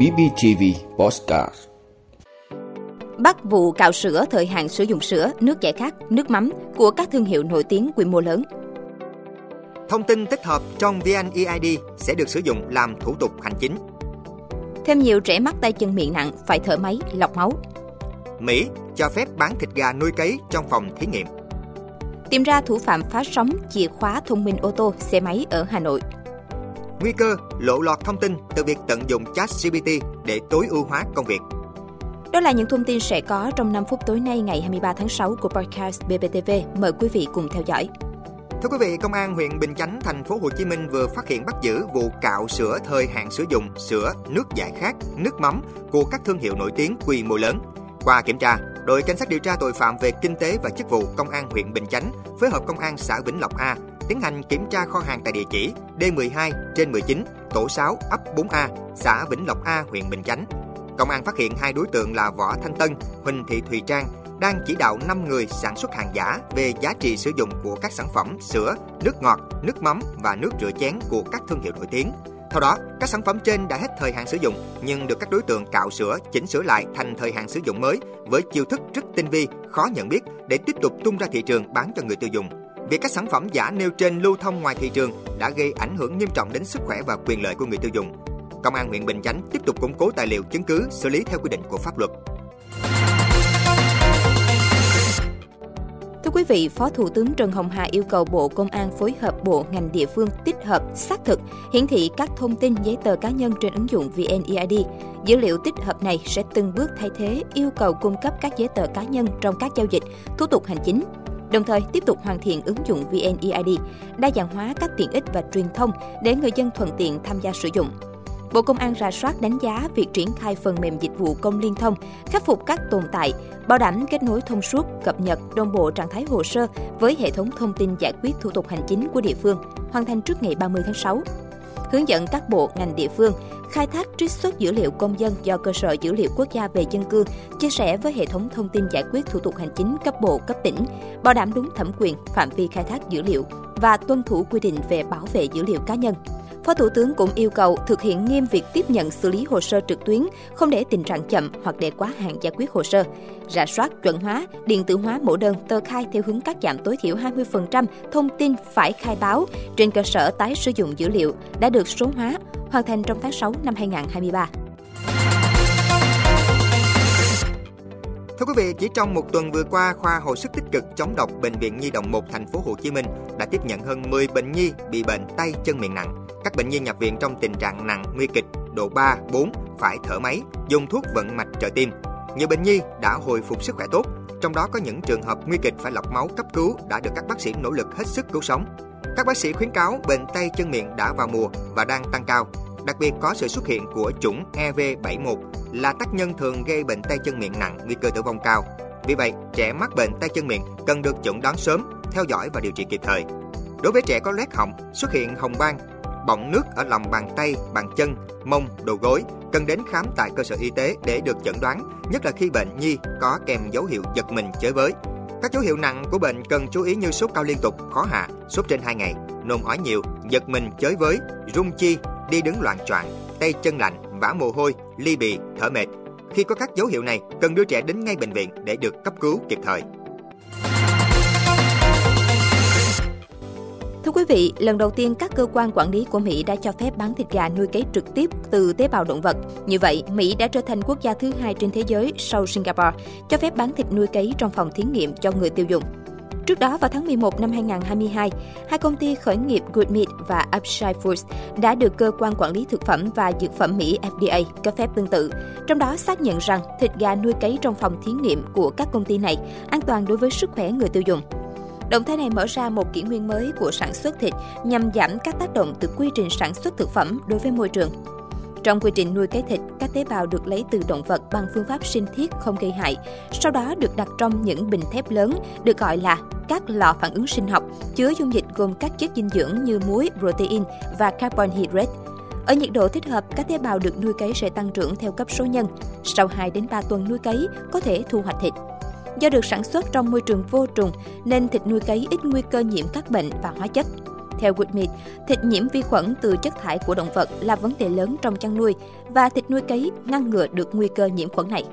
BBTV Postcard Bắt vụ cạo sữa thời hạn sử dụng sữa, nước giải khát, nước mắm của các thương hiệu nổi tiếng quy mô lớn. Thông tin tích hợp trong VNeID sẽ được sử dụng làm thủ tục hành chính. Thêm nhiều trẻ mắc tay chân miệng nặng phải thở máy, lọc máu. Mỹ cho phép bán thịt gà nuôi cấy trong phòng thí nghiệm. Tìm ra thủ phạm phá sóng chìa khóa thông minh ô tô, xe máy ở Hà Nội. Nguy cơ lộ lọt thông tin từ việc tận dụng ChatGPT để tối ưu hóa công việc. Đó là những thông tin sẽ có trong 5 phút tối nay ngày 23 tháng 6 của podcast BBTV. Mời quý vị cùng theo dõi. Thưa quý vị, công an huyện Bình Chánh, thành phố Hồ Chí Minh vừa phát hiện bắt giữ vụ cạo sữa thời hạn sử dụng sữa, nước giải khát, nước mắm của các thương hiệu nổi tiếng quy mô lớn. Qua kiểm tra, đội cảnh sát điều tra tội phạm về kinh tế và chức vụ công an huyện Bình Chánh phối hợp công an xã Vĩnh Lộc A tiến hành kiểm tra kho hàng tại địa chỉ D12 trên 19, tổ 6, ấp 4A, xã Vĩnh Lộc A, huyện Bình Chánh. Công an phát hiện hai đối tượng là Võ Thanh Tân, Huỳnh Thị Thùy Trang đang chỉ đạo 5 người sản xuất hàng giả về giá trị sử dụng của các sản phẩm sữa, nước ngọt, nước mắm và nước rửa chén của các thương hiệu nổi tiếng. Theo đó, các sản phẩm trên đã hết thời hạn sử dụng nhưng được các đối tượng cạo sữa, chỉnh sửa lại thành thời hạn sử dụng mới với chiêu thức rất tinh vi, khó nhận biết để tiếp tục tung ra thị trường bán cho người tiêu dùng. Việc các sản phẩm giả nêu trên lưu thông ngoài thị trường đã gây ảnh hưởng nghiêm trọng đến sức khỏe và quyền lợi của người tiêu dùng. Công an huyện Bình Chánh tiếp tục củng cố tài liệu chứng cứ xử lý theo quy định của pháp luật. Thưa quý vị, Phó Thủ tướng Trần Hồng Hà yêu cầu Bộ Công an phối hợp bộ ngành địa phương tích hợp, xác thực, hiển thị các thông tin giấy tờ cá nhân trên ứng dụng VNeID. Dữ liệu tích hợp này sẽ từng bước thay thế yêu cầu cung cấp các giấy tờ cá nhân trong các giao dịch, thủ tục hành chính, đồng thời tiếp tục hoàn thiện ứng dụng VNeID, đa dạng hóa các tiện ích và truyền thông để người dân thuận tiện tham gia sử dụng. Bộ Công an ra soát đánh giá việc triển khai phần mềm dịch vụ công liên thông, khắc phục các tồn tại, bảo đảm kết nối thông suốt, cập nhật đồng bộ trạng thái hồ sơ với hệ thống thông tin giải quyết thủ tục hành chính của địa phương, hoàn thành trước ngày 30 tháng 6. Hướng dẫn các bộ, ngành địa phương khai thác trích xuất dữ liệu công dân do cơ sở dữ liệu quốc gia về dân cư chia sẻ với hệ thống thông tin giải quyết thủ tục hành chính cấp bộ, cấp tỉnh, bảo đảm đúng thẩm quyền, phạm vi khai thác dữ liệu và tuân thủ quy định về bảo vệ dữ liệu cá nhân. Phó Thủ tướng cũng yêu cầu thực hiện nghiêm việc tiếp nhận xử lý hồ sơ trực tuyến, không để tình trạng chậm hoặc để quá hạn giải quyết hồ sơ. Rà soát, chuẩn hóa, điện tử hóa mẫu đơn tờ khai theo hướng cắt giảm tối thiểu 20% thông tin phải khai báo trên cơ sở tái sử dụng dữ liệu đã được số hóa, hoàn thành trong tháng 6 năm 2023. Thưa quý vị, chỉ trong một tuần vừa qua, khoa hồi sức tích cực chống độc bệnh viện Nhi đồng 1 thành phố Hồ Chí Minh đã tiếp nhận hơn 10 bệnh nhi bị bệnh tay chân miệng nặng. Các bệnh nhi nhập viện trong tình trạng nặng nguy kịch, độ 3, 4, phải thở máy, dùng thuốc vận mạch trợ tim. Nhiều bệnh nhi đã hồi phục sức khỏe tốt, trong đó có những trường hợp nguy kịch phải lọc máu cấp cứu đã được các bác sĩ nỗ lực hết sức cứu sống. Các bác sĩ khuyến cáo bệnh tay chân miệng đã vào mùa và đang tăng cao, đặc biệt có sự xuất hiện của chủng EV71 là tác nhân thường gây bệnh tay chân miệng nặng, nguy cơ tử vong cao. Vì vậy, trẻ mắc bệnh tay chân miệng cần được chẩn đoán sớm, theo dõi và điều trị kịp thời. Đối với trẻ có loét họng, xuất hiện hồng ban, bọng nước ở lòng bàn tay, bàn chân, mông, đầu gối, cần đến khám tại cơ sở y tế để được chẩn đoán, nhất là khi bệnh nhi có kèm dấu hiệu giật mình chới với. Các dấu hiệu nặng của bệnh cần chú ý như sốt cao liên tục, khó hạ, sốt trên 2 ngày, nôn ói nhiều, giật mình chới với, rung chi, đi đứng loạn choạng, tay chân lạnh, vã mồ hôi, ly bì, thở mệt. Khi có các dấu hiệu này, cần đưa trẻ đến ngay bệnh viện để được cấp cứu kịp thời. Thưa quý vị, lần đầu tiên các cơ quan quản lý của Mỹ đã cho phép bán thịt gà nuôi cấy trực tiếp từ tế bào động vật. Như vậy, Mỹ đã trở thành quốc gia thứ hai trên thế giới sau Singapore cho phép bán thịt nuôi cấy trong phòng thí nghiệm cho người tiêu dùng. Trước đó, vào tháng 11 năm 2022, hai công ty khởi nghiệp Good Meat và Upshine Foods đã được cơ quan quản lý thực phẩm và dược phẩm Mỹ FDA cấp phép tương tự. Trong đó xác nhận rằng thịt gà nuôi cấy trong phòng thí nghiệm của các công ty này an toàn đối với sức khỏe người tiêu dùng. Động thái này mở ra một kỷ nguyên mới của sản xuất thịt nhằm giảm các tác động từ quy trình sản xuất thực phẩm đối với môi trường. Trong quy trình nuôi cấy thịt, các tế bào được lấy từ động vật bằng phương pháp sinh thiết không gây hại, sau đó được đặt trong những bình thép lớn được gọi là các lò phản ứng sinh học, chứa dung dịch gồm các chất dinh dưỡng như muối, protein và carbon hydrate. Ở nhiệt độ thích hợp, các tế bào được nuôi cấy sẽ tăng trưởng theo cấp số nhân. Sau 2 đến 3 tuần nuôi cấy, có thể thu hoạch thịt. Do được sản xuất trong môi trường vô trùng nên thịt nuôi cấy ít nguy cơ nhiễm các bệnh và hóa chất. Theo Goodmeat, thịt nhiễm vi khuẩn từ chất thải của động vật là vấn đề lớn trong chăn nuôi và thịt nuôi cấy ngăn ngừa được nguy cơ nhiễm khuẩn này.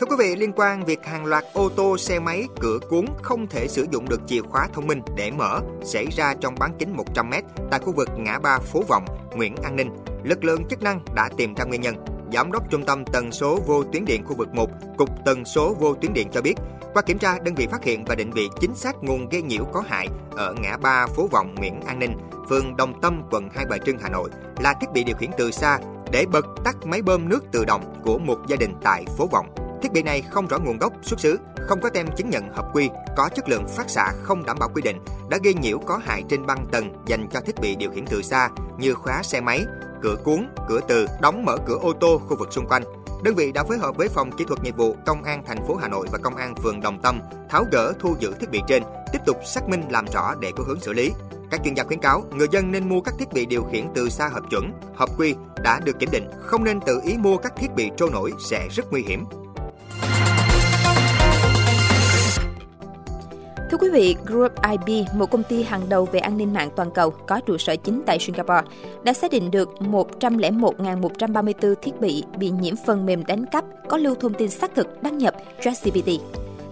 Thưa quý vị, liên quan việc hàng loạt ô tô, xe máy, cửa cuốn không thể sử dụng được chìa khóa thông minh để mở xảy ra trong bán kính 100m tại khu vực ngã ba Phố Vọng, Nguyễn An Ninh, lực lượng chức năng đã tìm ra nguyên nhân. Giám đốc Trung tâm Tần số vô tuyến điện khu vực 1, Cục Tần số vô tuyến điện cho biết, qua kiểm tra, đơn vị phát hiện và định vị chính xác nguồn gây nhiễu có hại ở ngã ba Phố Vọng, Nguyễn An Ninh, phường Đồng Tâm, quận Hai Bà Trưng, Hà Nội là thiết bị điều khiển từ xa để bật tắt máy bơm nước tự động của một gia đình tại Phố Vọng. Thiết bị này không rõ nguồn gốc, xuất xứ, không có tem chứng nhận hợp quy, có chất lượng phát xạ không đảm bảo quy định, đã gây nhiễu có hại trên băng tầng dành cho thiết bị điều khiển từ xa như khóa xe máy, cửa cuốn, cửa từ, đóng mở cửa ô tô khu vực xung quanh. Đơn vị đã phối hợp với phòng kỹ thuật nghiệp vụ Công an thành phố Hà Nội và Công an phường Đồng Tâm tháo gỡ thu giữ thiết bị trên, tiếp tục xác minh làm rõ để có hướng xử lý. Các chuyên gia khuyến cáo người dân nên mua các thiết bị điều khiển từ xa hợp chuẩn, hợp quy đã được kiểm định, không nên tự ý mua các thiết bị trôi nổi sẽ rất nguy hiểm. Quý vị, Group IB, một công ty hàng đầu về an ninh mạng toàn cầu có trụ sở chính tại Singapore, đã xác định được 101.134 thiết bị bị nhiễm phần mềm đánh cắp có lưu thông tin xác thực đăng nhập ChatGPT.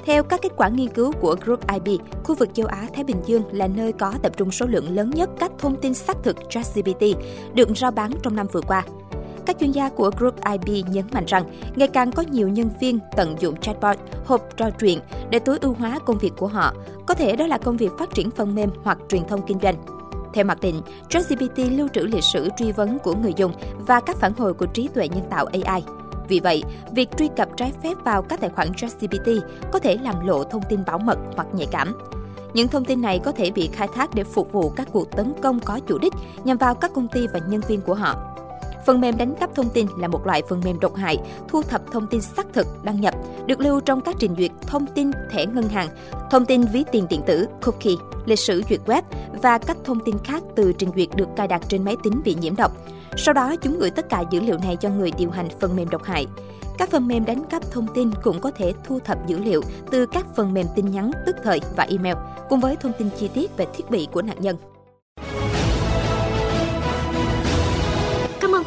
Theo các kết quả nghiên cứu của Group IB, khu vực châu Á-Thái Bình Dương là nơi có tập trung số lượng lớn nhất các thông tin xác thực ChatGPT được rao bán trong năm vừa qua. Các chuyên gia của Group IB nhấn mạnh rằng ngày càng có nhiều nhân viên tận dụng chatbot, hộp trò chuyện để tối ưu hóa công việc của họ. Có thể đó là công việc phát triển phần mềm hoặc truyền thông kinh doanh. Theo mặc định, ChatGPT lưu trữ lịch sử truy vấn của người dùng và các phản hồi của trí tuệ nhân tạo AI. Vì vậy, việc truy cập trái phép vào các tài khoản ChatGPT có thể làm lộ thông tin bảo mật hoặc nhạy cảm. Những thông tin này có thể bị khai thác để phục vụ các cuộc tấn công có chủ đích nhằm vào các công ty và nhân viên của họ. Phần mềm đánh cắp thông tin là một loại phần mềm độc hại, thu thập thông tin xác thực đăng nhập, được lưu trong các trình duyệt thông tin thẻ ngân hàng, thông tin ví tiền điện tử, cookie, lịch sử duyệt web và các thông tin khác từ trình duyệt được cài đặt trên máy tính bị nhiễm độc. Sau đó, chúng gửi tất cả dữ liệu này cho người điều hành phần mềm độc hại. Các phần mềm đánh cắp thông tin cũng có thể thu thập dữ liệu từ các phần mềm tin nhắn tức thời và email, cùng với thông tin chi tiết về thiết bị của nạn nhân.